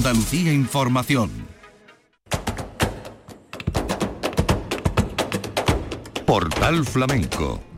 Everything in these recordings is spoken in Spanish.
Andalucía Información. Portal Flamenco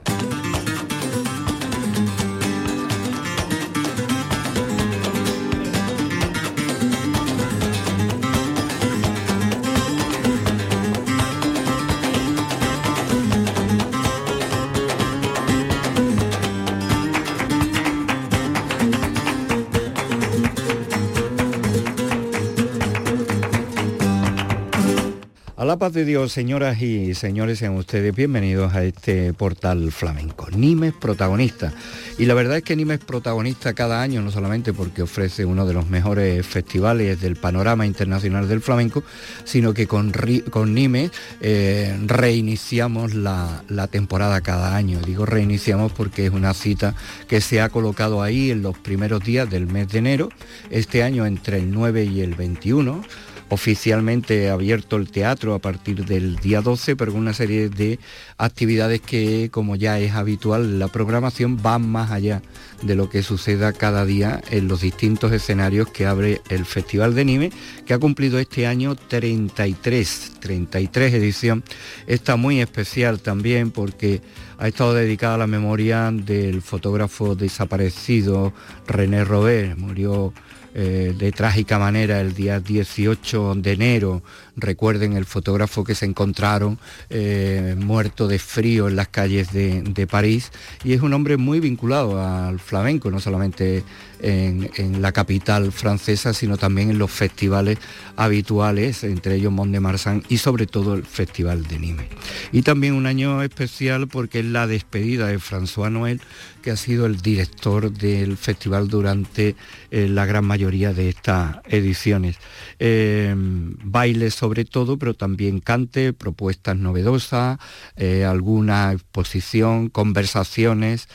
la paz de Dios, señoras y señores, sean ustedes bienvenidos a este portal flamenco. Nimes protagonista. Y la verdad es que Nimes protagonista cada año, no solamente porque ofrece uno de los mejores festivales del panorama internacional del flamenco, sino que con, con Nimes eh, reiniciamos la, la temporada cada año. Digo reiniciamos porque es una cita que se ha colocado ahí en los primeros días del mes de enero, este año entre el 9 y el 21 oficialmente abierto el teatro a partir del día 12, pero con una serie de actividades que, como ya es habitual la programación, van más allá de lo que suceda cada día en los distintos escenarios que abre el Festival de Nime, que ha cumplido este año 33, 33 edición. Está muy especial también porque ha estado dedicada a la memoria del fotógrafo desaparecido René Robert, murió eh, de trágica manera el día 18 de enero. Recuerden el fotógrafo que se encontraron eh, muerto de frío en las calles de, de, París y es un hombre muy vinculado al flamenco, no solamente en, la capital francesa, sino también en los festivales habituales, entre ellos Mont de Marsan y sobre todo el Festival de Nîmes. Y también un año especial porque es la despedida de François Noël, que ha sido el director del festival durante eh, la gran mayoría de estas ediciones. Eh, baile sobre todo, pero también cante, propuestas novedosas, eh, alguna exposición, conversaciones,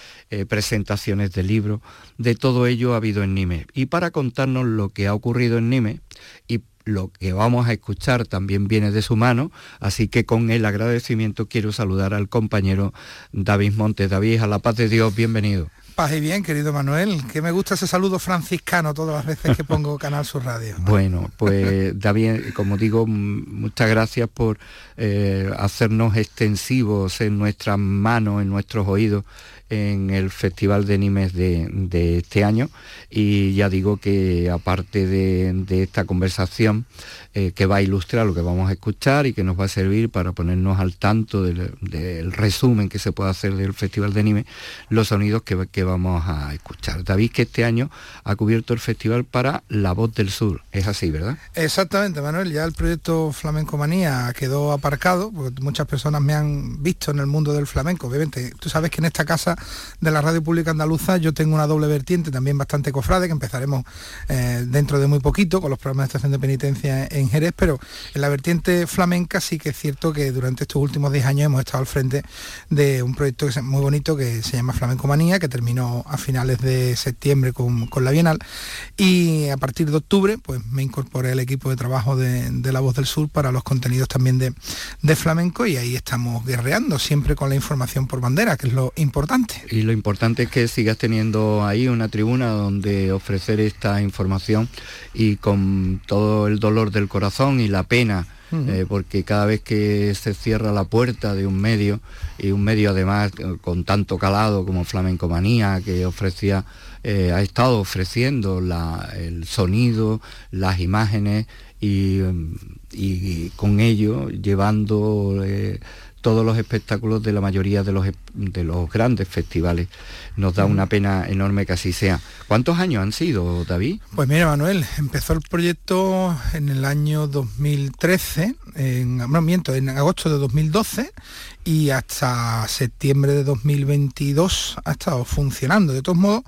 presentaciones de libros. De todo ello ha habido en Nime. Y para contarnos lo que ha ocurrido en Nime y lo que vamos a escuchar también viene de su mano, así que con el agradecimiento quiero saludar al compañero David Montes. David, a la paz de Dios, bienvenido. Paz y bien, querido Manuel, que me gusta ese saludo franciscano todas las veces que pongo Canal Sur Radio. Bueno, pues David, como digo, muchas gracias por eh, hacernos extensivos en nuestras manos, en nuestros oídos, en el Festival de Nimes de, este año. Y ya digo que aparte de, esta conversación eh, que va a ilustrar lo que vamos a escuchar y que nos va a servir para ponernos al tanto del, resumen que se puede hacer del Festival de Nimes, los sonidos que, que vamos a escuchar. David que este año ha cubierto el festival para La Voz del Sur, es así, ¿verdad? Exactamente, Manuel, ya el proyecto Flamenco Manía quedó aparcado, porque muchas personas me han visto en el mundo del flamenco, obviamente, tú sabes que en esta casa de la Radio Pública Andaluza yo tengo una doble vertiente también bastante cofrade que empezaremos eh, dentro de muy poquito con los programas de estación de penitencia en Pero en la vertiente flamenca sí que es cierto que durante estos últimos 10 años hemos estado al frente de un proyecto que es muy bonito que se llama Flamenco Manía, que terminó a finales de septiembre con, la Bienal. Y a partir de octubre pues me incorporé al equipo de trabajo de, La Voz del Sur para los contenidos también de, de flamenco y ahí estamos guerreando siempre con la información por bandera, que es lo importante. Y lo importante es que sigas teniendo ahí una tribuna donde ofrecer esta información y con todo el dolor del corazón y la pena eh, porque cada vez que se cierra la puerta de un medio, y un medio además eh, con tanto calado como Flamenco Manía, que ofrecía, eh, ha estado ofreciendo el sonido, las imágenes y, y con ello llevando todos los espectáculos de la mayoría de los, de los grandes festivales. Nos da una pena enorme que así sea. ¿Cuántos años han sido, David? Pues mira, Manuel, empezó el proyecto en el año 2013, en, no, miento, en agosto de 2012 y hasta septiembre de 2022 ha estado funcionando. De todos modos,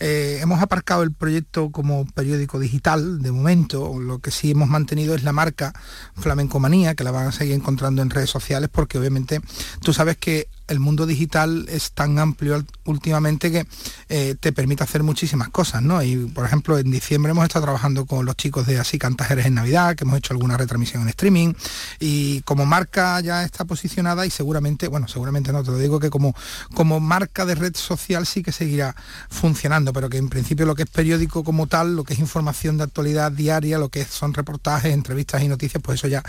eh, hemos aparcado el proyecto como periódico digital de momento. Lo que sí hemos mantenido es la marca Flamencomanía, que la van a seguir encontrando en redes sociales, porque obviamente tú sabes que el mundo digital es tan amplio últimamente que eh, te permite hacer muchísimas cosas, ¿no? Y por ejemplo, en diciembre hemos estado trabajando con los chicos de Así Cantajeres en Navidad, que hemos hecho alguna retransmisión en streaming, y como marca ya está posicionada y seguramente, bueno, seguramente no, te lo digo que como, como marca de red social sí que seguirá funcionando, pero que en principio lo que es periódico como tal, lo que es información de actualidad diaria, lo que son reportajes, entrevistas y noticias, pues eso ya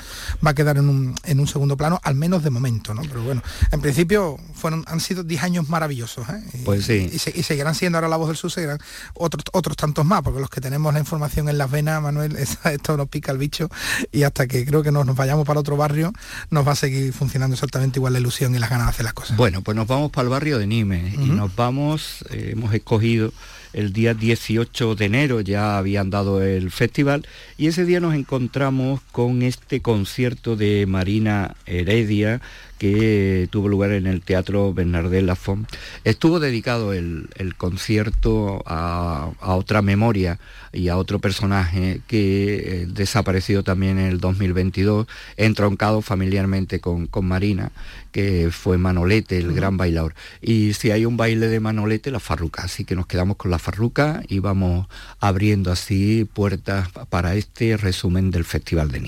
va a quedar en un, en un segundo plano, al menos de momento, ¿no? Pero bueno, en principio fueron, han sido 10 años maravillosos, ¿eh? Pues sí. Y, seguirán siendo ahora la voz del sur, seguirán otros, otros tantos más, porque los que tenemos la información en las venas, Manuel, esto nos pica el bicho y hasta que creo que nos, nos vayamos para otro barrio, nos va a seguir funcionando exactamente igual la ilusión y las ganas de hacer las cosas. Bueno, pues nos vamos para el barrio de Nimes y nos vamos, eh, hemos escogido el día 18 de enero ya habían dado el festival y ese día nos encontramos con este concierto de Marina Heredia que tuvo lugar en el Teatro Bernardel Lafont. Estuvo dedicado el, concierto a, otra memoria y a otro personaje que eh, desapareció también en el 2022, entroncado familiarmente con, con Marina, que fue Manolete, el gran bailador. Y si hay un baile de Manolete, la farruca. Así que nos quedamos con la farruca y vamos abriendo así puertas para este resumen del Festival de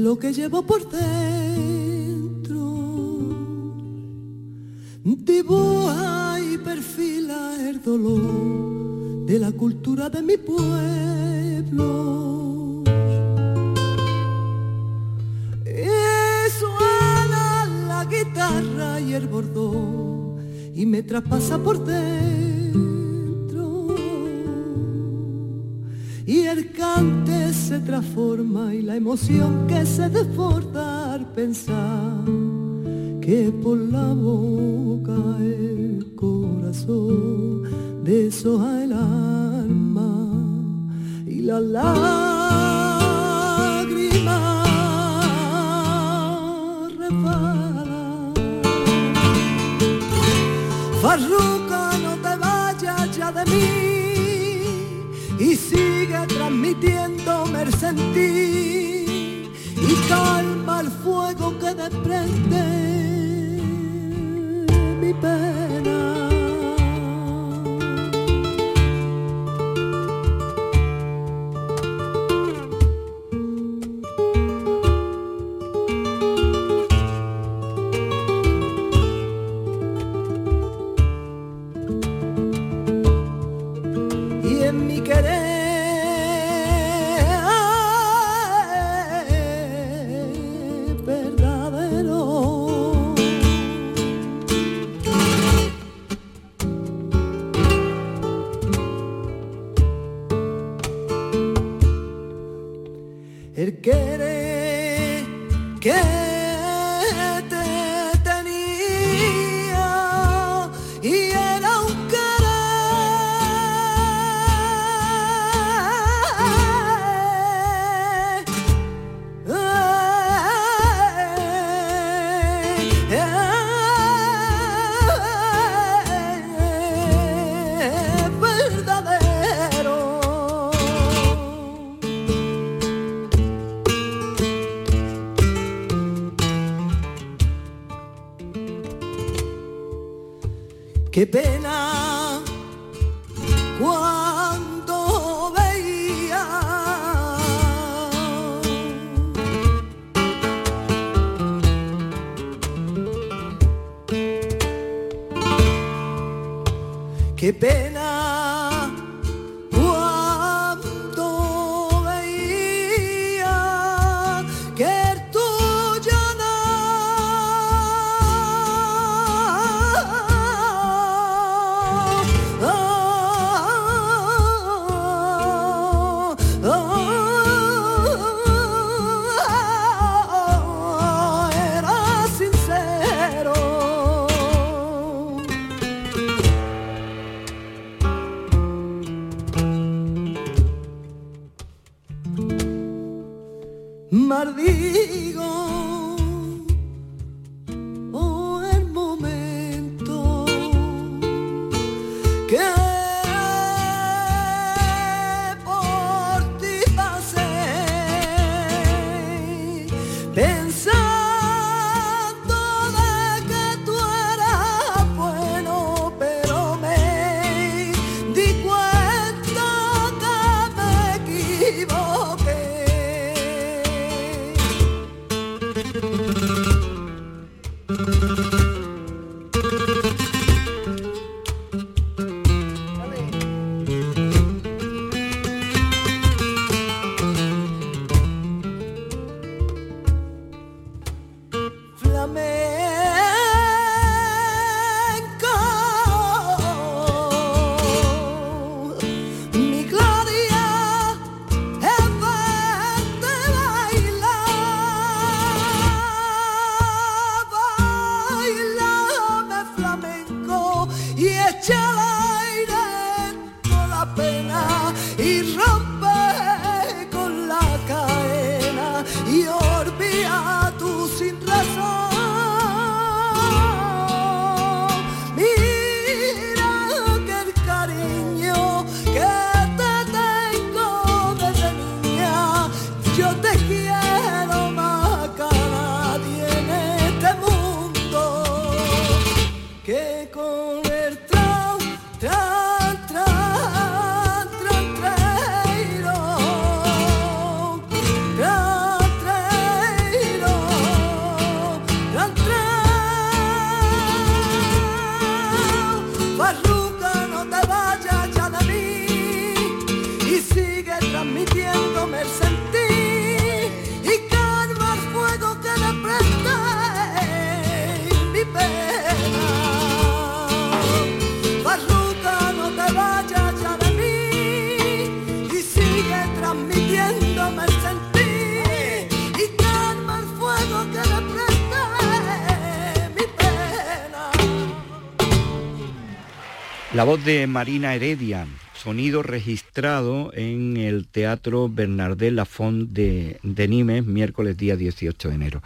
Nime. que llevo por dentro. Dibuja y perfila el dolor de la cultura de mi pueblo. Y suena la guitarra y el bordón y me traspasa por dentro se transforma y la emoción que se desborda pensar que por la boca el corazón deshoja el alma y la lágrima resbala. Farruca, no te vayas ya de mí y sigue transmitiéndome el sentir y calma el fuego que desprende mi pena. Maldigo La voz de Marina Heredia, sonido registrado en el Teatro Bernardé Lafont de, Nimes, miércoles día 18 de enero.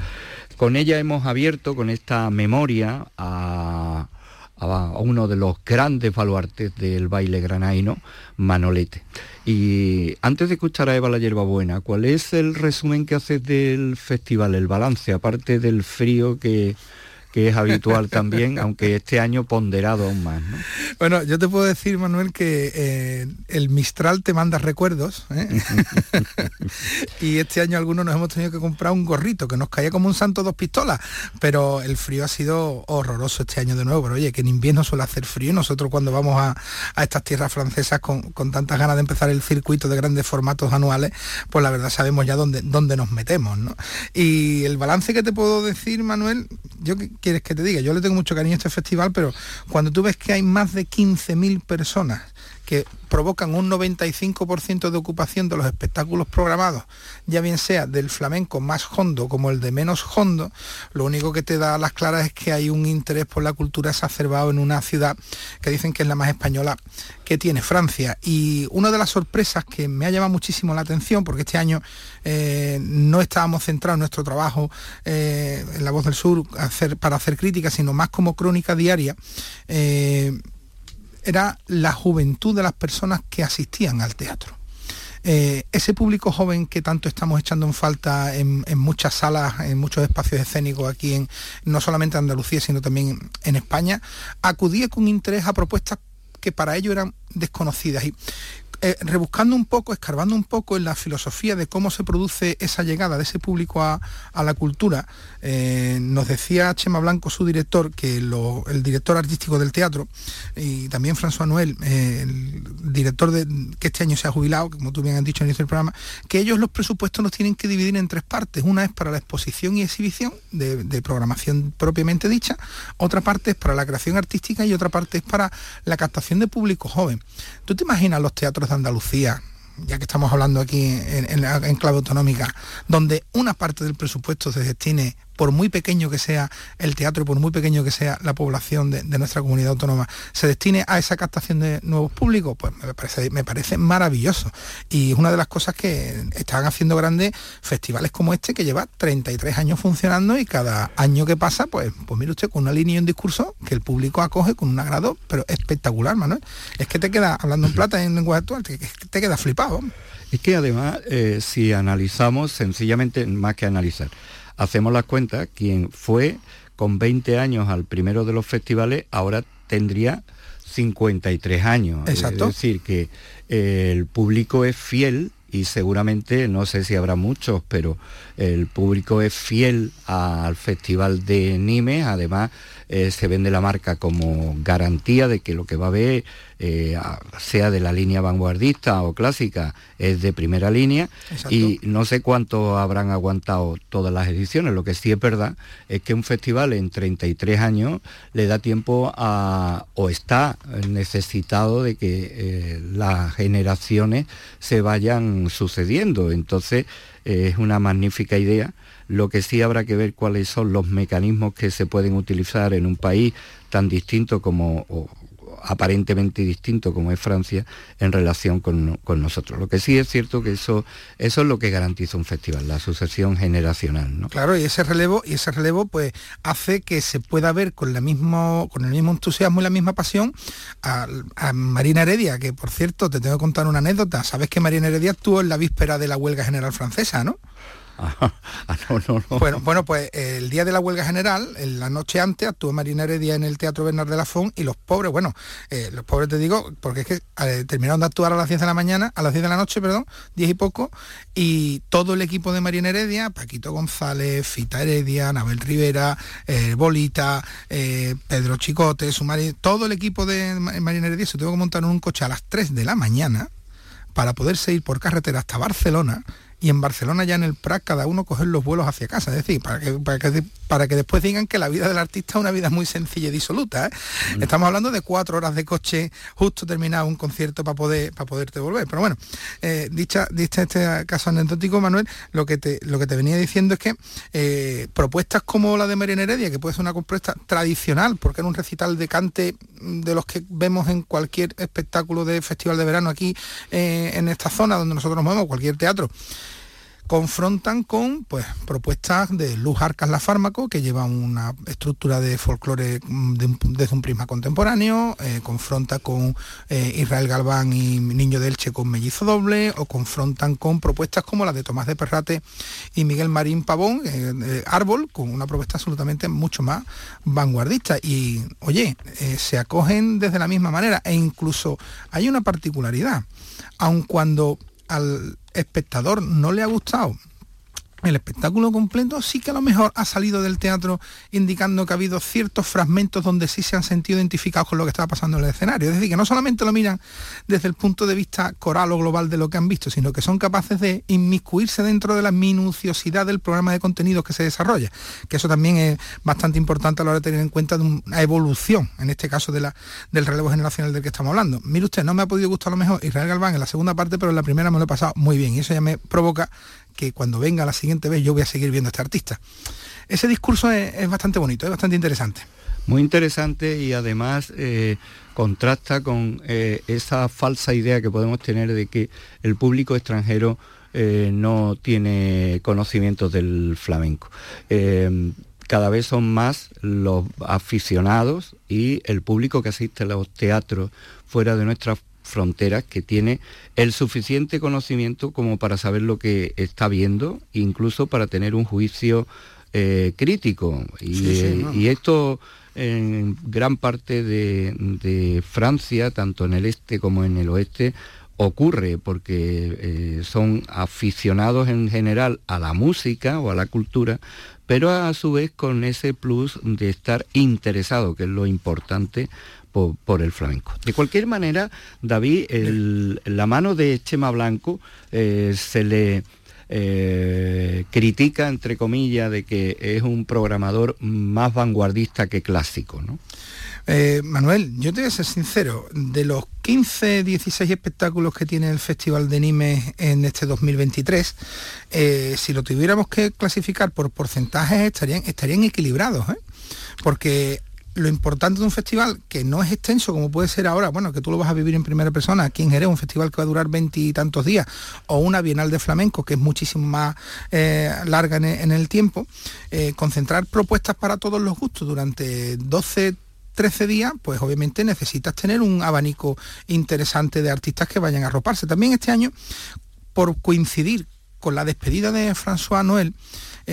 Con ella hemos abierto, con esta memoria, a, a uno de los grandes baluartes del baile granaino, Manolete. Y antes de escuchar a Eva la Hierbabuena, ¿cuál es el resumen que haces del festival, el balance, aparte del frío que, que es habitual también, aunque este año ponderado aún más? ¿no? Bueno, yo te puedo decir, Manuel, que eh, el Mistral te manda recuerdos. ¿eh? y este año algunos nos hemos tenido que comprar un gorrito que nos caía como un santo dos pistolas. Pero el frío ha sido horroroso este año de nuevo. Pero oye, que en invierno suele hacer frío y nosotros cuando vamos a, a estas tierras francesas con, con tantas ganas de empezar el circuito de grandes formatos anuales, pues la verdad sabemos ya dónde, dónde nos metemos. ¿no? Y el balance que te puedo decir, Manuel, yo qué quieres que te diga, yo le tengo mucho cariño a este festival, pero cuando tú ves que hay más de 15.000 personas que provocan un 95% de ocupación de los espectáculos programados, ya bien sea del flamenco más hondo como el de menos hondo, lo único que te da a las claras es que hay un interés por la cultura exacerbado en una ciudad que dicen que es la más española que tiene Francia. Y una de las sorpresas que me ha llamado muchísimo la atención, porque este año eh, no estábamos centrados en nuestro trabajo eh, en La Voz del Sur hacer, para hacer críticas, sino más como crónica diaria, eh, era la juventud de las personas que asistían al teatro. Eh, ese público joven que tanto estamos echando en falta en, en, muchas salas, en muchos espacios escénicos aquí en no solamente Andalucía, sino también en, España, acudía con interés a propuestas que para ellos eran desconocidas. Y eh, rebuscando un poco, escarbando un poco en la filosofía de cómo se produce esa llegada de ese público a, la cultura, eh, nos decía Chema Blanco, su director, que el director artístico del teatro, y también François Noel, eh, el director de, que este año se ha jubilado, como tú bien has dicho en del programa, que ellos los presupuestos los tienen que dividir en tres partes. Una es para la exposición y exhibición de programación propiamente dicha, otra parte es para la creación artística y otra parte es para la captación de público joven. ¿Tú te imaginas los teatros de Andalucía, ya que estamos hablando aquí en, clave autonómica, donde una parte del presupuesto se destine por muy pequeño que sea el teatro y por muy pequeño que sea la población de, nuestra comunidad autónoma, se destine a esa captación de nuevos públicos, pues me parece, maravilloso. Y es una de las cosas que están haciendo grandes festivales como este, que lleva 33 años funcionando y cada año que pasa, pues, pues mire usted, con una línea y un discurso que el público acoge con un agrado, pero espectacular, Manuel. Es que te queda, hablando en plata en lenguaje actual, te, te queda flipado. Es que además, eh, si analizamos, sencillamente, más que analizar, hacemos las cuentas, quien fue con 20 años al primero de los festivales, ahora tendría 53 años. Exacto. Es decir, que eh, el público es fiel y seguramente, no sé si habrá muchos, pero el público es fiel al Festival de Nimes, además eh, se vende la marca como garantía de que lo que va a ver, eh, sea de la línea vanguardista o clásica, es de primera línea y no sé cuánto habrán aguantado todas las ediciones. Lo que sí es verdad es que un festival en 33 años le da tiempo a, o está necesitado de que eh, las generaciones se vayan sucediendo. Entonces es una magnífica idea lo que sí habrá que ver cuáles son los mecanismos que se pueden utilizar en un país tan distinto como, o aparentemente distinto como es Francia en relación con, nosotros. Lo que sí es cierto que eso, eso es lo que garantiza un festival, la sucesión generacional. ¿no? Claro, y ese relevo, y ese relevo pues hace que se pueda ver con, la mismo, con el mismo entusiasmo y la misma pasión a, a, Marina Heredia, que por cierto te tengo que contar una anécdota. Sabes que Marina Heredia estuvo en la víspera de la huelga general francesa, ¿no? Ah, bueno, bueno, pues el día de la huelga general, en la noche antes, actuó Marina Heredia en el Teatro Bernard de la Font y los pobres, bueno, eh, los pobres te digo, porque es que eh, terminaron de actuar a las 10 de la mañana, a las 10 de la noche, perdón, 10 y poco, y todo el equipo de Marina Heredia, Paquito González, Fita Heredia, Anabel Rivera, eh, Bolita, Pedro Chicote, su todo el equipo de Marina Heredia se tuvo que montar en un coche a las 3 de la mañana para poderse ir por carretera hasta Barcelona y en Barcelona ya en el Prat cada uno coger los vuelos hacia casa. Es decir, para que, para que, para que después digan que la vida del artista es una vida muy sencilla y disoluta. ¿eh? Mm. Estamos hablando de cuatro horas de coche justo terminado un concierto para poder para poderte volver. Pero bueno, eh, dicha, dicha este caso anecdótico, Manuel, lo que te, lo que te venía diciendo es que eh, propuestas como la de Mariana Heredia, que puede ser una propuesta tradicional, porque era un recital de cante de los que vemos en cualquier espectáculo de festival de verano aquí en esta zona donde nosotros nos movemos, cualquier teatro confrontan con pues, propuestas de Luz Arcas La Fármaco, que lleva una estructura de folclore mm, desde un prisma contemporáneo, eh, confronta con eh, Israel Galván y Niño de Elche con Mellizo Doble, o confrontan con propuestas como la de Tomás de Perrate y Miguel Marín Pavón, eh, Árbol, con una propuesta absolutamente mucho más vanguardista. Y, oye, se acogen desde la misma manera, e incluso hay una particularidad, aun cuando al espectador no le ha gustado el espectáculo completo sí que a lo mejor ha salido del teatro indicando que ha habido ciertos fragmentos donde sí se han sentido identificados con lo que estaba pasando en el escenario. Es decir, que no solamente lo miran desde el punto de vista coral o global de lo que han visto, sino que son capaces de inmiscuirse dentro de la minuciosidad del programa de contenidos que se desarrolla. Que eso también es bastante importante a la hora de tener en cuenta una evolución, en este caso de la, del relevo generacional del que estamos hablando. Mire usted, no me ha podido gustar a lo mejor Israel Galván en la segunda parte, pero en la primera me lo he pasado muy bien. Y eso ya me provoca que cuando venga la siguiente vez yo voy a seguir viendo a este artista. Ese discurso es, bastante bonito, es bastante interesante. Muy interesante y además eh, contrasta con eh, esa falsa idea que podemos tener de que el público extranjero eh, no tiene conocimientos del flamenco. cada vez son más los aficionados y el público que asiste a los teatros fuera de nuestra fronteras que tiene el suficiente conocimiento como para saber lo que está viendo, incluso para tener un juicio eh, crítico. Y, esto en gran parte de, Francia, tanto en el este como en el oeste, ocurre porque eh, son aficionados en general a la música o a la cultura, pero a su vez con ese plus de estar interesado, que es lo importante por, el flamenco. De cualquier manera, David, la mano de Chema Blanco eh, se le eh, critica, entre comillas, de que es un programador más vanguardista que clásico, ¿no? Eh, Manuel, yo te voy a ser sincero, de los 15, 16 espectáculos que tiene el Festival de Nimes en este 2023, eh, si lo tuviéramos que clasificar por porcentajes estarían, estarían equilibrados, porque lo importante de un festival que no es extenso como puede ser ahora, bueno, que tú lo vas a vivir en primera persona, aquí en Jerez, un festival que va a durar veintitantos días, o una Bienal de Flamenco que es muchísimo más eh, larga en, el tiempo, eh, concentrar propuestas para todos los gustos durante 12 13 días, pues obviamente necesitas tener un abanico interesante de artistas que vayan a roparse. También este año, por coincidir con la despedida de François Noël,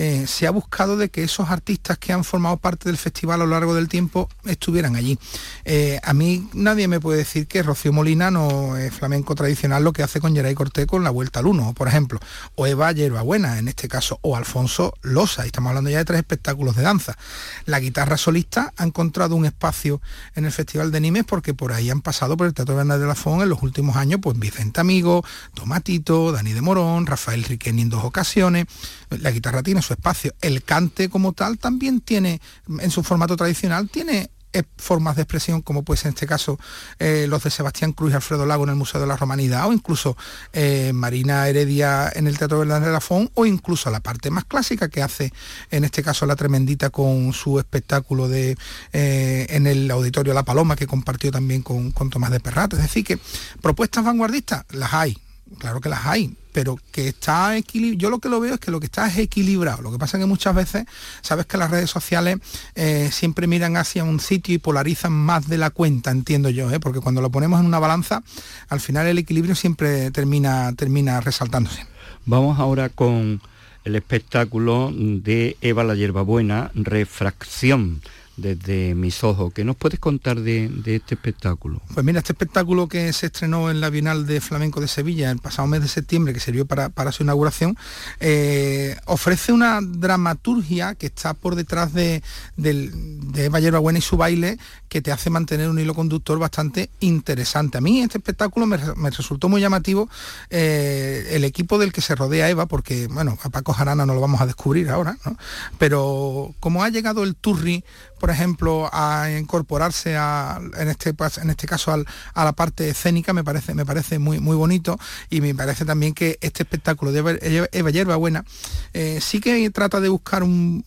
eh, se ha buscado de que esos artistas que han formado parte del festival a lo largo del tiempo estuvieran allí. Eh, a mí nadie me puede decir que Rocío Molina no es flamenco tradicional lo que hace con Geray Cortés con la Vuelta al Uno, por ejemplo, o Eva Buena en este caso, o Alfonso Losa, y estamos hablando ya de tres espectáculos de danza. La guitarra solista ha encontrado un espacio en el Festival de Nimes porque por ahí han pasado por el Teatro Bernal de la Fon en los últimos años, pues Vicente Amigo, Tomatito, Dani de Morón, Rafael Riqueni en dos ocasiones, la guitarra tiene su espacio. El cante como tal también tiene, en su formato tradicional, tiene eh, formas de expresión como pues en este caso eh, los de Sebastián Cruz y Alfredo Lago en el Museo de la Romanidad o incluso eh, Marina Heredia en el Teatro de la Fon o incluso la parte más clásica que hace en este caso la Tremendita con su espectáculo de en el Auditorio La Paloma que compartió también con, con Tomás de Perrat. Es decir que propuestas vanguardistas las hay, claro que las hay, pero que está equilibrado. Yo lo que lo veo es que lo que está es equilibrado. Lo que pasa es que muchas veces, sabes que las redes sociales eh, siempre miran hacia un sitio y polarizan más de la cuenta, entiendo yo, ¿eh? porque cuando lo ponemos en una balanza, al final el equilibrio siempre termina, termina resaltándose. Vamos ahora con el espectáculo de Eva la Hierbabuena, Refracción desde mis ojos. ¿Qué nos puedes contar de, este espectáculo? Pues mira, este espectáculo que se estrenó en la Bienal de Flamenco de Sevilla el pasado mes de septiembre, que sirvió para, su inauguración, eh, ofrece una dramaturgia que está por detrás de, de, de Buena y su baile, que te hace mantener un hilo conductor bastante interesante. A mí este espectáculo me, resultó muy llamativo eh, el equipo del que se rodea Eva, porque, bueno, a Paco Jarana no lo vamos a descubrir ahora, ¿no? pero como ha llegado el Turri, por ejemplo, a incorporarse en, este, en este caso a la parte escénica, me parece, me parece muy, muy bonito y me parece también que este espectáculo de Eva Yerba Buena eh, sí que trata de buscar un,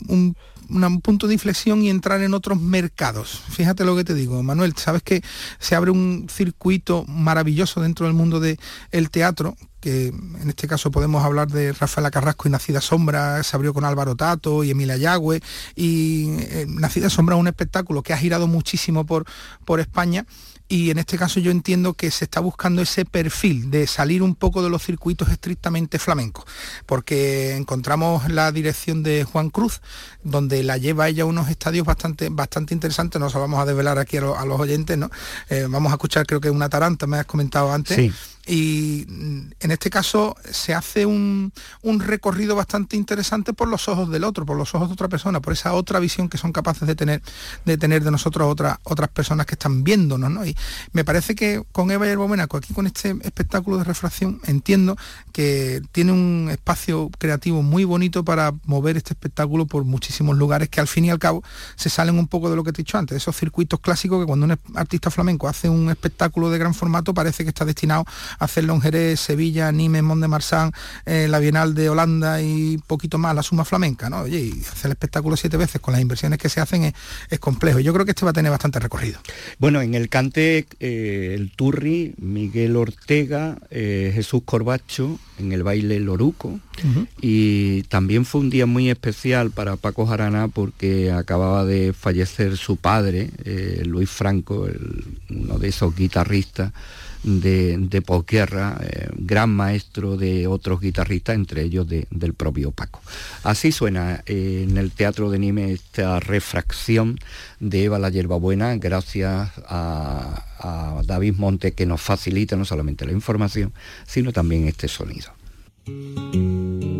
punto de inflexión y entrar en otros mercados. Fíjate lo que te digo, Manuel, sabes que se abre un circuito maravilloso dentro del mundo del teatro que en este caso podemos hablar de Rafaela Carrasco y Nacida Sombra, se abrió con Álvaro Tato y Emilia Yagüe, y eh, Nacida Sombra es un espectáculo que ha girado muchísimo por, por España y en este caso yo entiendo que se está buscando ese perfil de salir un poco de los circuitos estrictamente flamencos, porque encontramos la dirección de Juan Cruz, donde la lleva ella a unos estadios bastante, bastante interesantes, no se vamos a desvelar aquí a, los oyentes, ¿no? Eh, vamos a escuchar creo que una taranta, me has comentado antes y mm, en este caso se hace un, recorrido bastante interesante por los ojos del otro, por los ojos de otra persona, por esa otra visión que son capaces de tener de, tener de nosotros otras otras personas que están viéndonos. ¿no? Y me parece que con Eva Herbomenaco, aquí con este espectáculo de refracción, entiendo que tiene un espacio creativo muy bonito para mover este espectáculo por muchísimos lugares que al fin y al cabo se salen un poco de lo que te he dicho antes, esos circuitos clásicos que cuando un artista flamenco hace un espectáculo de gran formato parece que está destinado hacerlo en Jerez, Sevilla, Nimes, Mont de Marsan, eh, la Bienal de Holanda y poquito más, la suma flamenca, ¿no? Oye, y hacer el espectáculo siete veces con las inversiones que se hacen es, complejo. Yo creo que este va a tener bastante recorrido. Bueno, en el cante, eh, el Turri, Miguel Ortega, eh, Jesús Corbacho, en el baile Loruco, y también fue un día muy especial para Paco Jarana porque acababa de fallecer su padre, Luis Franco, uno de esos guitarristas de, de posguerra, eh, gran maestro de otros guitarristas, entre ellos del propio Paco. Así suena eh, en el Teatro de Nime esta refracción de Eva la Hierbabuena, gracias a, a David Monte que nos facilita no solamente la información, sino también este sonido. Los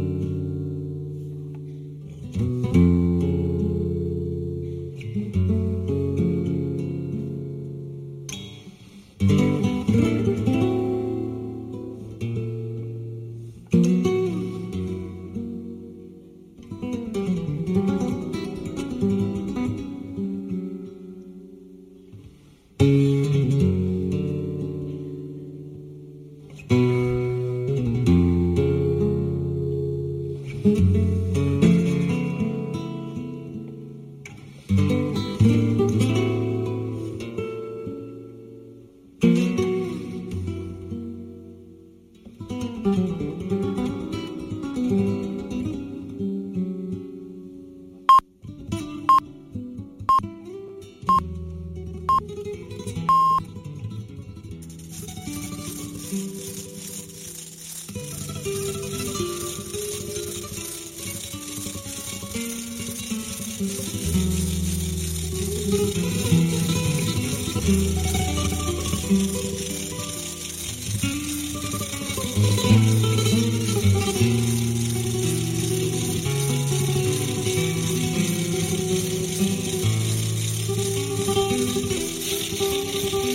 あっ。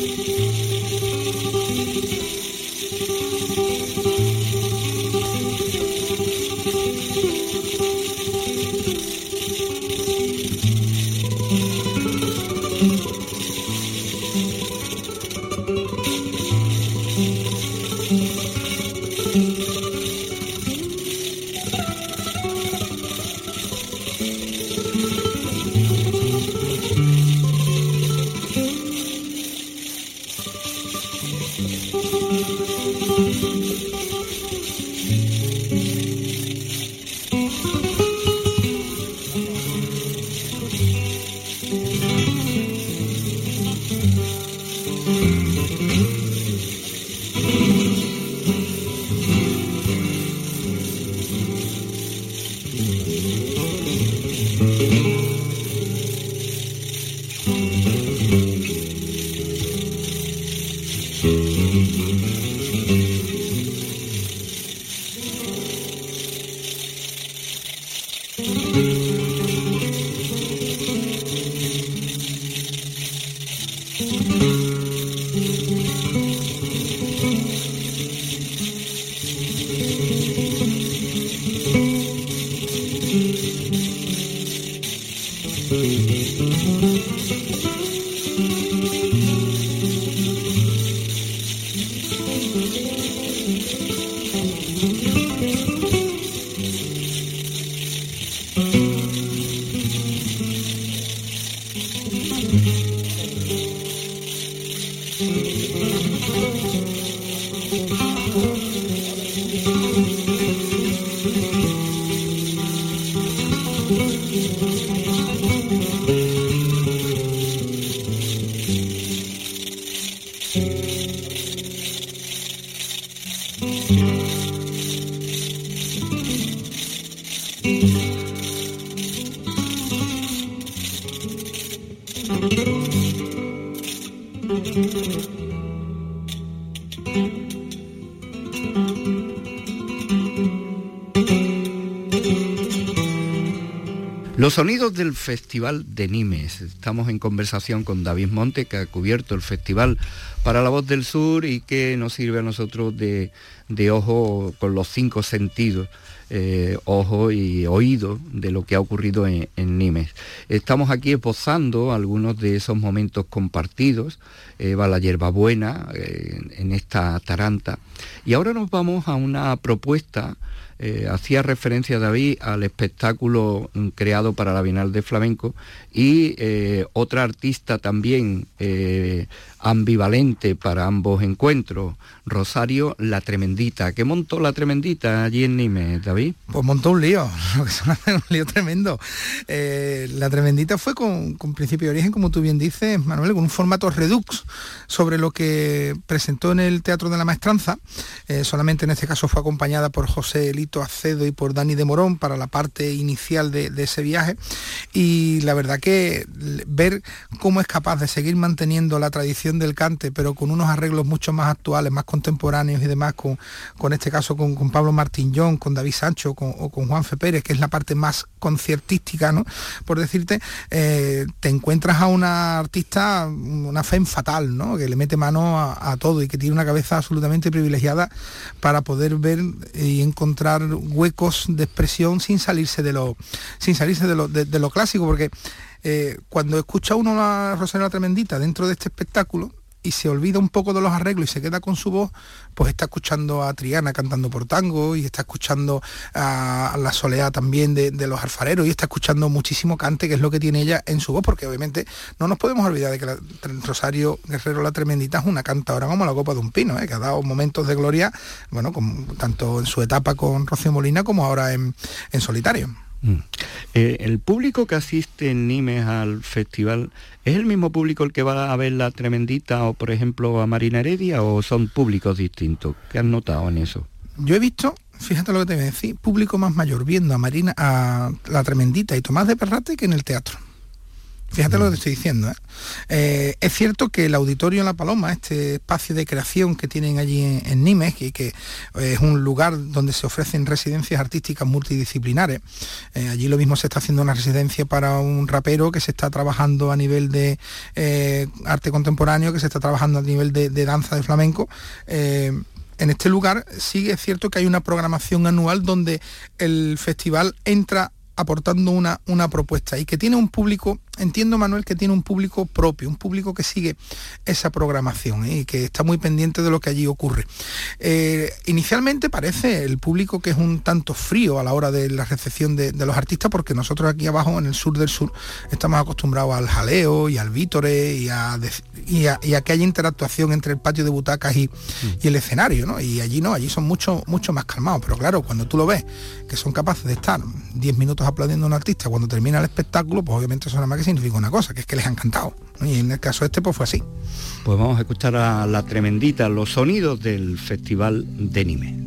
Sonidos del Festival de Nimes. Estamos en conversación con David Monte, que ha cubierto el festival para la voz del sur y que nos sirve a nosotros de, ojo con los cinco sentidos, eh, ojo y oído de lo que ha ocurrido en, Nimes. Estamos aquí esbozando algunos de esos momentos compartidos, va la hierbabuena eh, en esta taranta. Y ahora nos vamos a una propuesta eh, hacía referencia David al espectáculo mm, creado para la Bienal de Flamenco y eh, otra artista también eh, ambivalente para ambos encuentros, Rosario La Tremendita. ¿Qué montó La Tremendita allí en Nimes, David? Pues montó un lío, un lío tremendo. Eh, la tremendita fue con, principio de origen, como tú bien dices, Manuel, con un formato redux sobre lo que presentó en el Teatro de la Maestranza. Eh, solamente en este caso fue acompañada por José Elito Acedo y por Dani de Morón para la parte inicial de ese viaje. Y la verdad que ver cómo es capaz de seguir manteniendo la tradición del cante, pero con unos arreglos mucho más actuales, más contemporáneos y demás, con, con este caso con, Pablo Martín John, con David Sancho con, o con Juan Fe Pérez, que es la parte más conciertística, ¿no? Por decirte, eh, te encuentras a una artista, una fe fatal, ¿no? Que le mete mano a, todo y que tiene una cabeza absolutamente privilegiada para poder ver y encontrar huecos de expresión sin salirse de lo, sin salirse de lo, de lo clásico, porque eh, cuando escucha uno a Rosalía Tremendita dentro de este espectáculo, y se olvida un poco de los arreglos y se queda con su voz, pues está escuchando a Triana cantando por tango y está escuchando a la soleá también de, los alfareros y está escuchando muchísimo cante, que es lo que tiene ella en su voz, porque obviamente no nos podemos olvidar de que la, Rosario Guerrero la Tremendita es una cantadora como la copa de un pino, ¿eh? que ha dado momentos de gloria, bueno, con, tanto en su etapa con Rocío Molina como ahora en solitario. Mm. Eh, el público que asiste en Nimes al festival, ¿es el mismo público el que va a ver la Tremendita o, por ejemplo, a Marina Heredia o son públicos distintos? ¿Qué has notado en eso? Yo he visto, fíjate lo que te voy a decir, público más mayor viendo a Marina, a la Tremendita y Tomás de Perrate que en el teatro. Fíjate lo que estoy diciendo. ¿eh? Eh, es cierto que el auditorio La Paloma, este espacio de creación que tienen allí en, Nimes, que, que, es un lugar donde se ofrecen residencias artísticas multidisciplinares, eh, allí lo mismo se está haciendo una residencia para un rapero que se está trabajando a nivel de eh, arte contemporáneo, que se está trabajando a nivel de, danza de flamenco eh, en este lugar sí es cierto que hay una programación anual donde el festival entra aportando una, una propuesta y que tiene un público, entiendo Manuel, que tiene un público propio, un público que sigue esa programación ¿eh? y que está muy pendiente de lo que allí ocurre. Eh, inicialmente parece el público que es un tanto frío a la hora de la recepción de, de, los artistas porque nosotros aquí abajo en el sur del sur estamos acostumbrados al jaleo y al vítore y a, y a, y a que haya interactuación entre el patio de butacas y, mm. y el escenario, ¿no? Y allí no, allí son mucho, mucho más calmados, pero claro, cuando tú lo ves, que son capaces de estar 10 minutos aplaudiendo a un artista cuando termina el espectáculo, pues obviamente nada más que significa una cosa, que es que les ha encantado. ¿no? Y en el caso este, pues fue así. Pues vamos a escuchar a la tremendita, los sonidos del Festival de Nime.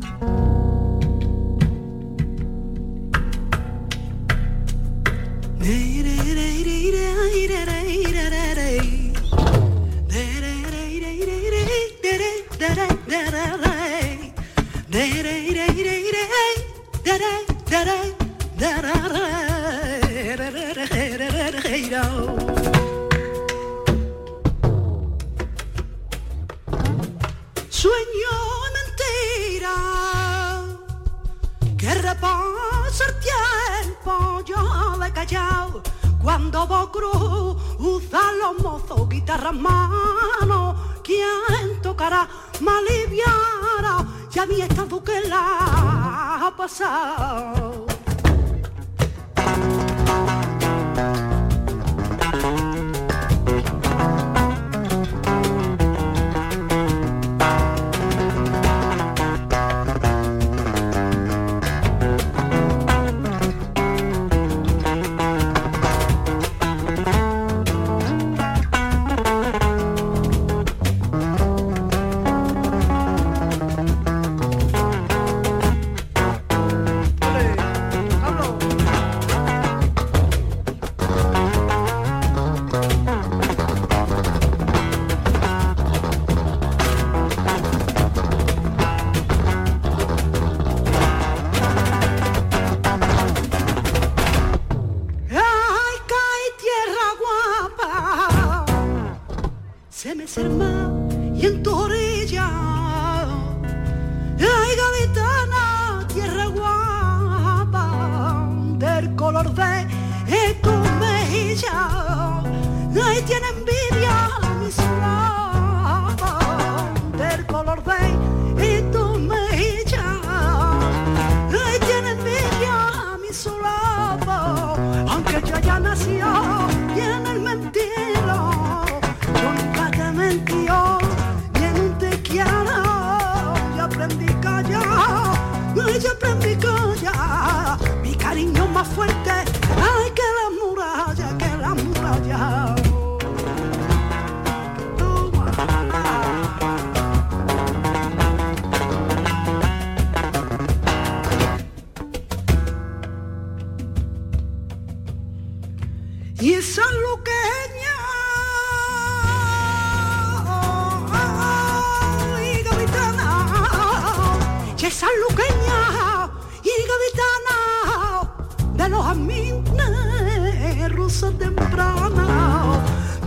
Sueño mentira que repasa el tiempo, yo he callado cuando vos cruzan los mozos guitarras mano, ¿quién tocará? Me aliviará, ya mi estado que la ha pasado.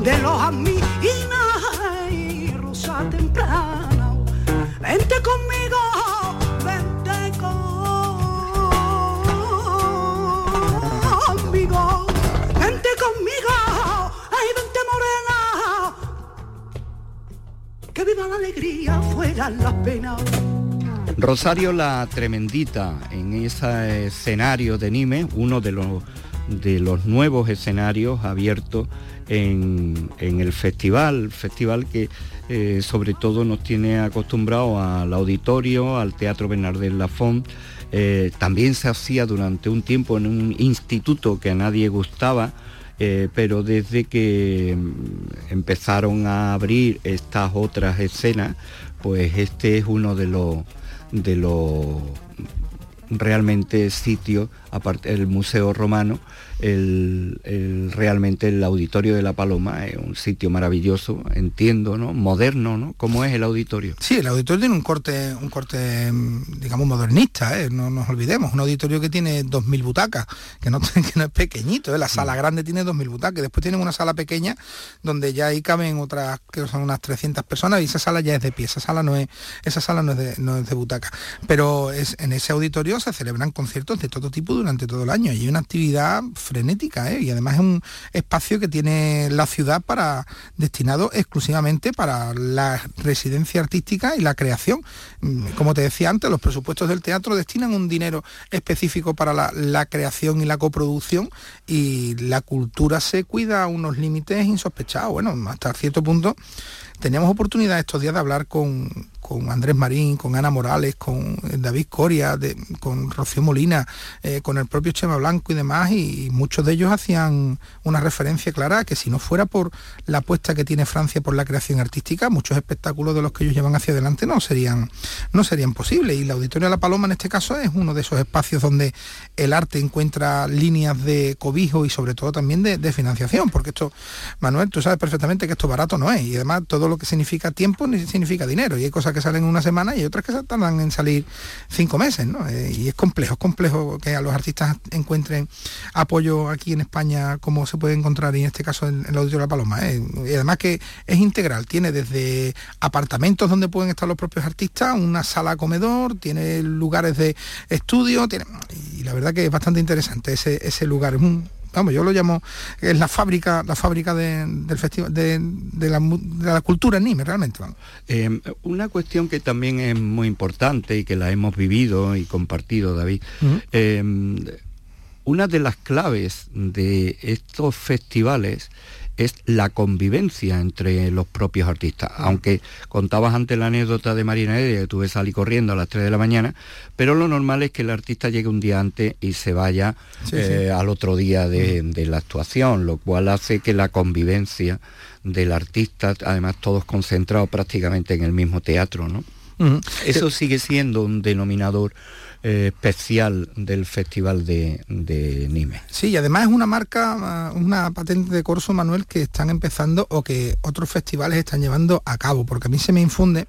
De los amines y rosa temprana. Vente conmigo, vente conmigo, vente conmigo, ay vente morena, que viva la alegría fuera las penas. Rosario la Tremendita, en ese escenario de Nimes, uno de los, de los nuevos escenarios abiertos en, el festival, festival que eh, sobre todo nos tiene acostumbrado al auditorio, al Teatro Bernardés Lafont. Eh, también se hacía durante un tiempo en un instituto que a nadie gustaba, eh, pero desde que mm, empezaron a abrir estas otras escenas, pues este es uno de los de los realmente sitios, aparte del Museo Romano, el, el- realmente el Auditorio de la Paloma es un sitio maravilloso, entiendo, ¿no? Moderno, ¿no? ¿Cómo es el auditorio? Sí, el auditorio tiene un corte, un corte, mm, digamos, modernista, ¿eh? no nos olvidemos. Un auditorio que tiene 2.000 butacas, que no, que no es pequeñito, ¿eh? la sala grande tiene 2.000 butacas. Después tienen una sala pequeña donde ya ahí caben otras, que son unas 300 personas y esa sala ya es de pie, esa sala no es, esa sala no es de, no es de butaca. Pero es, en ese auditorio se celebran conciertos de todo tipo durante todo el año y hay una actividad frenética ¿eh? y además es un espacio que tiene la ciudad para destinado exclusivamente para la residencia artística y la creación. Mm, Como te decía antes, los presupuestos del teatro destinan un dinero específico para la, la creación y la coproducción y la cultura se cuida a unos límites insospechados. Bueno, hasta cierto punto teníamos oportunidad estos días de hablar con, con Andrés Marín, con Ana Morales, con David Coria, con Rocío Molina, eh, con el propio Chema Blanco y demás, y, muchos de ellos hacían una referencia clara que si no fuera por la apuesta que tiene Francia por la creación artística, muchos espectáculos de los que ellos llevan hacia adelante no serían, no serían posibles. Y la Auditorio de la Paloma en este caso es uno de esos espacios donde el arte encuentra líneas de cobijo y sobre todo también de, de financiación, porque esto, Manuel, tú sabes perfectamente que esto barato no es, y además todo lo que significa tiempo ni significa dinero, y hay cosas que salen en una semana y otras que tardan en salir cinco meses. Eh, y es complejo, es complejo que a los artistas encuentren apoyo aquí en España como se puede encontrar en este caso en, en la Auditorio de la Paloma. ¿eh? Y además que es integral, tiene desde apartamentos donde pueden estar los propios artistas, una sala comedor, tiene lugares de estudio, tiene, y la verdad que es bastante interesante ese, lugar. Vamos, yo lo llamo, es la fábrica, la fábrica de- del festival de, de la, mu- de la cultura en Nimes, realmente. vamos. Eh, una cuestión que también es muy importante y que la hemos vivido y compartido, David. Eh, una de las claves de estos festivales es la convivencia entre los propios artistas. Aunque contabas antes la anécdota de Marina Heredia, que tuve salí corriendo a las 3 de la mañana, pero lo normal es que el artista llegue un día antes y se vaya Sí, eh, sí. al otro día de, de la actuación, lo cual hace que la convivencia del artista, además todos concentrados prácticamente en el mismo teatro, ¿no? Eso sigue siendo un denominador eh, especial del Festival de, de Nimes. Sí, y además es una marca, ah, una patente de corso, Manuel, que están empezando o que otros festivales están llevando a cabo, porque a mí se me infunde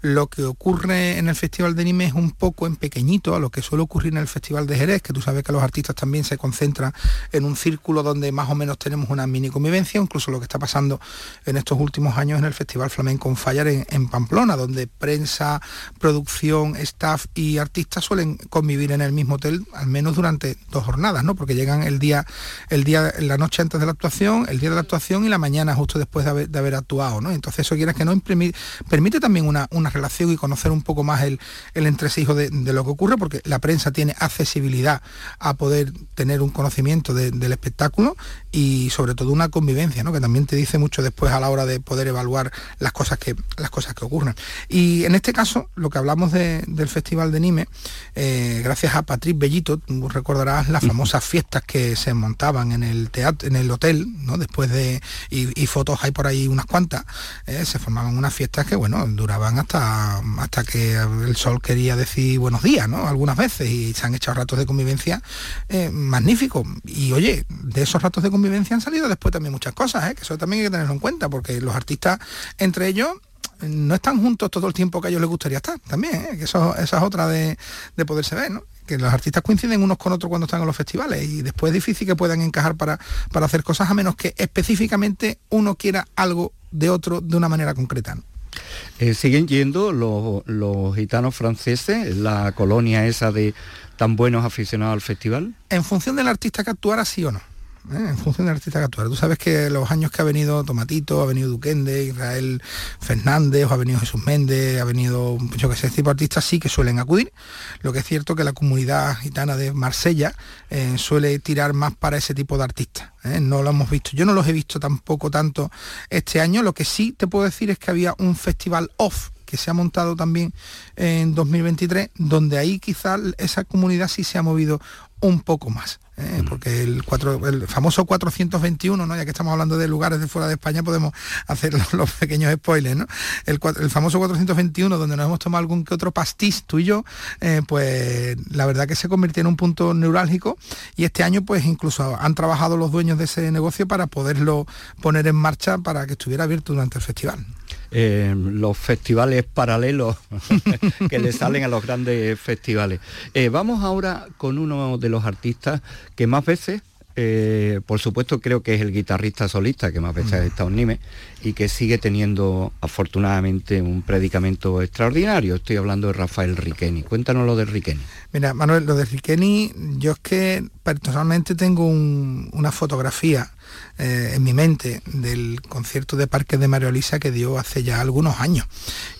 lo que ocurre en el Festival de Nimes un poco en pequeñito a lo que suele ocurrir en el Festival de Jerez, que tú sabes que los artistas también se concentran en un círculo donde más o menos tenemos una mini convivencia, incluso lo que está pasando en estos últimos años en el Festival Flamenco en, en Pamplona, donde prensa, producción, staff y artistas suelen convivir en el mismo hotel al menos durante dos jornadas, ¿no? Porque llegan el día, el día, la noche antes de la actuación, el día de la actuación y la mañana justo después de haber, actuado, ¿no? Entonces eso quieras que no imprimi- permite también una, una relación y conocer un poco más el, el entresijo de, lo que ocurre, porque la prensa tiene accesibilidad a poder tener un conocimiento de- del espectáculo y sobre todo una convivencia, ¿no? Que también te dice mucho después a la hora de poder evaluar las cosas que, las cosas que ocurren. Y en este caso, lo que hablamos de- del Festival de Nime, eh, gracias a Patrick Bellito, tú recordarás las famosas fiestas que se montaban en el teatro, en el hotel, ¿no? Después de, y, fotos hay por ahí unas cuantas, eh, se formaban unas fiestas que, bueno, duraban hasta, hasta que el sol quería decir buenos días, ¿no? Algunas veces, y se han hecho ratos de convivencia eh, magníficos. Y oye, de esos ratos de convivencia han salido después también muchas cosas, que eso también hay que tenerlo en cuenta, porque los artistas, entre ellos, no están juntos todo el tiempo que a ellos les gustaría estar también, ¿eh? que eso, esa es otra de, poderse ver, ¿no? que los artistas coinciden unos con otros cuando están en los festivales y después es difícil que puedan encajar para, para hacer cosas a menos que específicamente uno quiera algo de otro de una manera concreta. Eh, ¿Siguen yendo los, los gitanos franceses, la colonia esa de tan buenos aficionados al festival? En función del artista que actuara, sí o no. ¿Eh? en función del artista que. Tú sabes que los años que ha venido Tomatito, ha venido Duquende, Israel Fernández, ha venido Jesús Méndez, ha venido, yo que sé, este tipo de artistas sí que suelen acudir. Lo que es cierto que la comunidad gitana de Marsella eh, suele tirar más para ese tipo de artistas. ¿eh? No lo hemos visto. Yo no los he visto tampoco tanto este año. Lo que sí te puedo decir es que había un festival off que se ha montado también en 2023, donde ahí quizás esa comunidad sí se ha movido un poco más. ¿eh? porque el, el famoso 421, ¿no? ya que estamos hablando de lugares de fuera de España, podemos hacer los, pequeños spoilers. ¿no? El, famoso 421, donde nos hemos tomado algún que otro pastiz, tú y yo, eh, pues la verdad que se convirtió en un punto neurálgico y este año pues incluso han trabajado los dueños de ese negocio para poderlo poner en marcha para que estuviera abierto durante el festival. Eh, los festivales paralelos que le salen a los grandes festivales. Eh, vamos ahora con uno de los artistas que más veces eh, por supuesto creo que es el guitarrista solista que más veces ha estado en Nime y que sigue teniendo afortunadamente un predicamento extraordinario. Estoy hablando de Rafael Riqueni. Cuéntanos lo de Riqueni. Mira, Manuel, lo de Riqueni, yo es que personalmente tengo una fotografía eh, en mi mente del concierto de Parque de Mario Elisa que dio hace ya algunos años.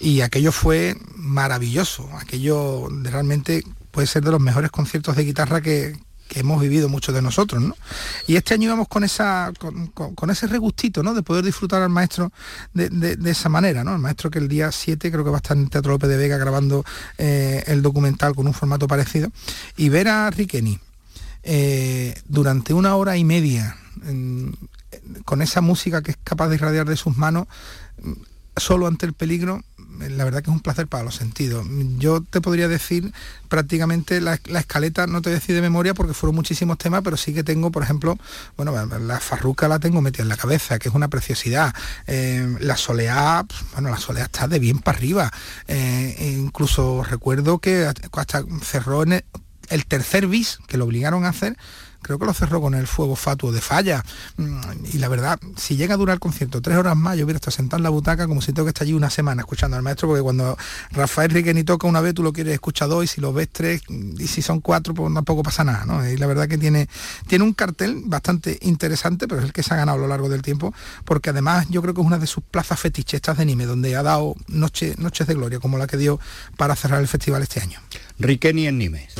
Y aquello fue maravilloso. Aquello realmente puede ser de los mejores conciertos de guitarra que, que hemos vivido muchos de nosotros, ¿no? Y este año íbamos con esa con, ese regustito, ¿no? De poder disfrutar al maestro de, esa manera, ¿no? El maestro que el día 7 creo que va a estar en Teatro López de Vega grabando eh, el documental con un formato parecido. Y ver a Riqueni eh, durante una hora y media con esa música que es capaz de irradiar de sus manos solo ante el peligro, la verdad que es un placer para los sentidos. Yo te podría decir prácticamente la, escaleta, no te decir de memoria porque fueron muchísimos temas, pero sí que tengo, por ejemplo, bueno, la farruca la tengo metida en la cabeza, que es una preciosidad. Eh, la soleá, bueno, la soleá está de bien para arriba. Eh, incluso recuerdo que hasta cerró en el tercer bis que lo obligaron a hacer creo que lo cerró con el fuego fatuo de falla. Mm, y la verdad, si llega a durar el concierto tres horas más, yo hubiera estado sentado en la butaca como si tengo que estar allí una semana escuchando al maestro, porque cuando Rafael Riqueni toca una vez, tú lo quieres escuchar dos, y si lo ves tres, y si son cuatro, pues tampoco pasa nada, ¿no? Y la verdad que tiene, tiene un cartel bastante interesante, pero es el que se ha ganado a lo largo del tiempo, porque además yo creo que es una de sus plazas fetiches, de Nime, donde ha dado noche, noches de gloria, como la que dio para cerrar el festival este año. Riqueni en Nimes.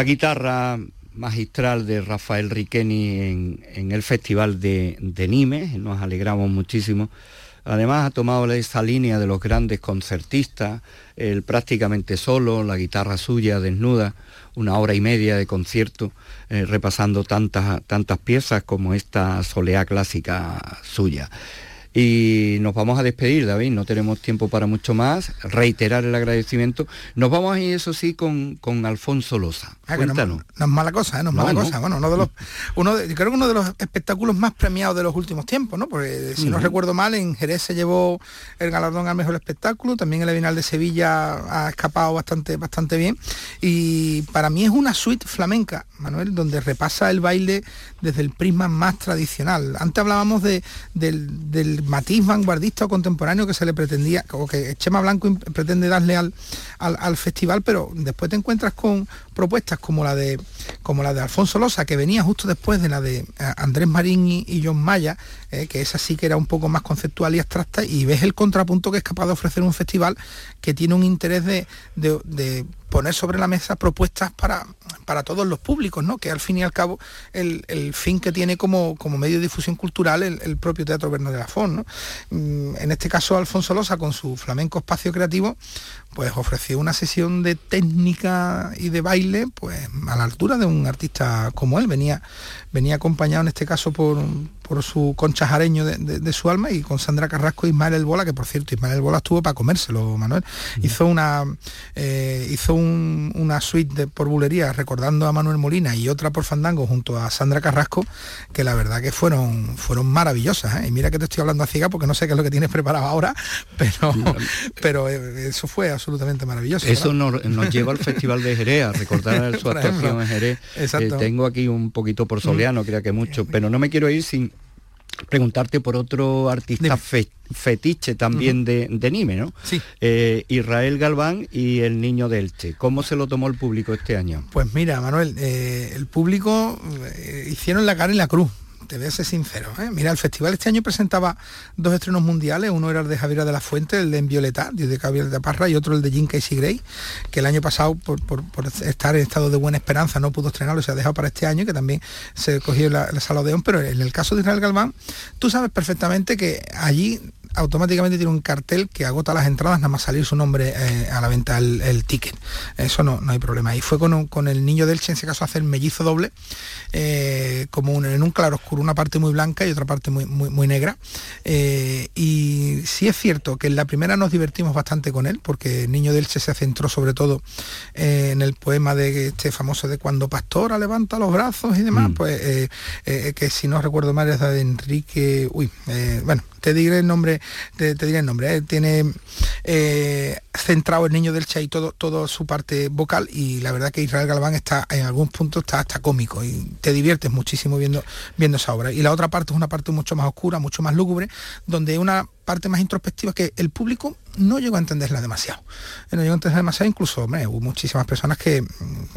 La guitarra magistral de Rafael Riqueni en, el Festival de, Nimes, nos alegramos muchísimo. Además ha tomado esa línea de los grandes concertistas, el prácticamente solo, la guitarra suya desnuda, una hora y media de concierto, eh, repasando tantas, tantas piezas como esta soleá clásica suya. Y nos vamos a despedir, David, no tenemos tiempo para mucho más, reiterar el agradecimiento. Nos vamos a ir, eso sí, con, con Alfonso Loza. Ah, Cuéntanos. No, es mala cosa, ¿eh? no es mala cosa. Bueno, uno de los, uno creo que uno de los espectáculos más premiados de los últimos tiempos, ¿no? Porque si no recuerdo mal, en Jerez se llevó el galardón al mejor espectáculo, también el Bienal de Sevilla ha escapado bastante, bastante bien. Y para mí es una suite flamenca, Manuel, donde repasa el baile desde el prisma más tradicional. Antes hablábamos de, del matiz vanguardista o contemporáneo que se le pretendía, o que Chema Blanco pretende darle al, al, festival, pero después te encuentras con propuestas como la de como la de Alfonso Losa, que venía justo después de la de eh, Andrés Marín y, John Maya, eh, que esa sí que era un poco más conceptual y abstracta, y ves el contrapunto que es capaz de ofrecer un festival que tiene un interés de, de poner sobre la mesa propuestas para, para todos los públicos, ¿no? que al fin y al cabo el, fin que tiene como, como, medio de difusión cultural el, propio Teatro Bernardo de la ¿no? Mm, en este caso Alfonso Losa con su flamenco espacio creativo pues ofreció una sesión de técnica y de baile pues a la altura de un artista como él. Venía, venía acompañado en este caso por, por su concha jareño de, su alma y con Sandra Carrasco y Ismael El Bola, que por cierto Ismael El Bola estuvo para comérselo, Manuel. Hizo una eh, hizo una suite de, por bulería recordando a Manuel Molina y otra por Fandango junto a Sandra Carrasco, que la verdad que fueron, fueron maravillosas. ¿eh? Y mira que te estoy hablando a ciega porque no sé qué es lo que tienes preparado ahora, pero, pero eh, eso fue absolutamente maravilloso. Eso nos, lleva al Festival de Jerez, a recordar su actuación en Jerez. Eh, tengo aquí un poquito por soleano, creo que mucho, pero no me quiero ir sin preguntarte por otro artista fetiche también de, de, Nime, ¿no? Sí. Eh, Israel Galván y el niño de Elche. ¿Cómo se lo tomó el público este año? Pues mira, Manuel, el público hicieron la cara en la cruz te voy a ser sincero. ¿eh? Mira, el festival este año presentaba dos estrenos mundiales, uno era el de Javier de la Fuente, el de En Violeta, de Javier de Parra, y otro el de Jim Casey Gray, que el año pasado, por, estar en estado de buena esperanza, no pudo estrenarlo, se ha dejado para este año, que también se cogió la, la sala Odeón, pero en el caso de Israel Galván, tú sabes perfectamente que allí automáticamente tiene un cartel que agota las entradas, nada más salir su nombre eh, a la venta el, ticket. Eso no, no hay problema. Y fue con, con el niño del Che, en ese caso, hacer mellizo doble, eh, como en un claro oscuro, una parte muy blanca y otra parte muy, muy, negra. Eh, y sí es cierto que en la primera nos divertimos bastante con él, porque el niño del Che se centró sobre todo en el poema de este famoso de cuando Pastora levanta los brazos y demás, mm. pues que si no recuerdo mal es de Enrique, uy, bueno, te diré el nombre, te, diré el nombre, ¿eh? tiene eh, centrado el niño del Che y todo, toda su parte vocal y la verdad que Israel Galván está en algún punto está hasta cómico y te diviertes muchísimo viendo, viendo esa obra. Y la otra parte es una parte mucho más oscura, mucho más lúgubre, donde una parte más introspectiva que el público no llegó a entenderla demasiado. Eh, No llegó a entenderla demasiado, incluso hombre, hubo muchísimas personas que, mm,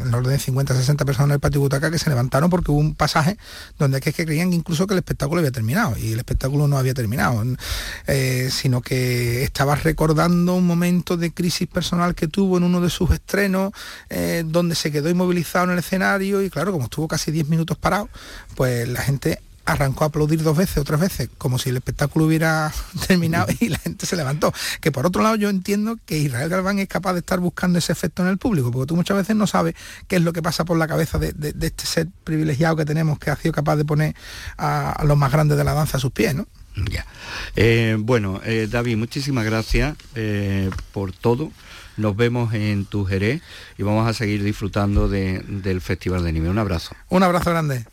en el orden de 50, 60 personas en el patio butaca que se levantaron porque hubo un pasaje donde que, que creían incluso que el espectáculo había terminado y el espectáculo no había terminado, eh, sino que estaba recordando un momento de crisis personal que tuvo en uno de sus estrenos, eh, donde se quedó inmovilizado en el escenario y claro, como estuvo casi 10 minutos parado, pues la gente arrancó a aplaudir dos veces o tres veces, como si el espectáculo hubiera terminado y la gente se levantó. Que por otro lado yo entiendo que Israel Galván es capaz de estar buscando ese efecto en el público, porque tú muchas veces no sabes qué es lo que pasa por la cabeza de, de- de este ser privilegiado que tenemos, que ha sido capaz de poner a, a los más grandes de la danza a sus pies, ¿no? Ya. Eh, bueno, eh, David, muchísimas gracias eh, por todo. Nos vemos en tu Jerez y vamos a seguir disfrutando de- del Festival de Nieve. Un abrazo. Un abrazo grande.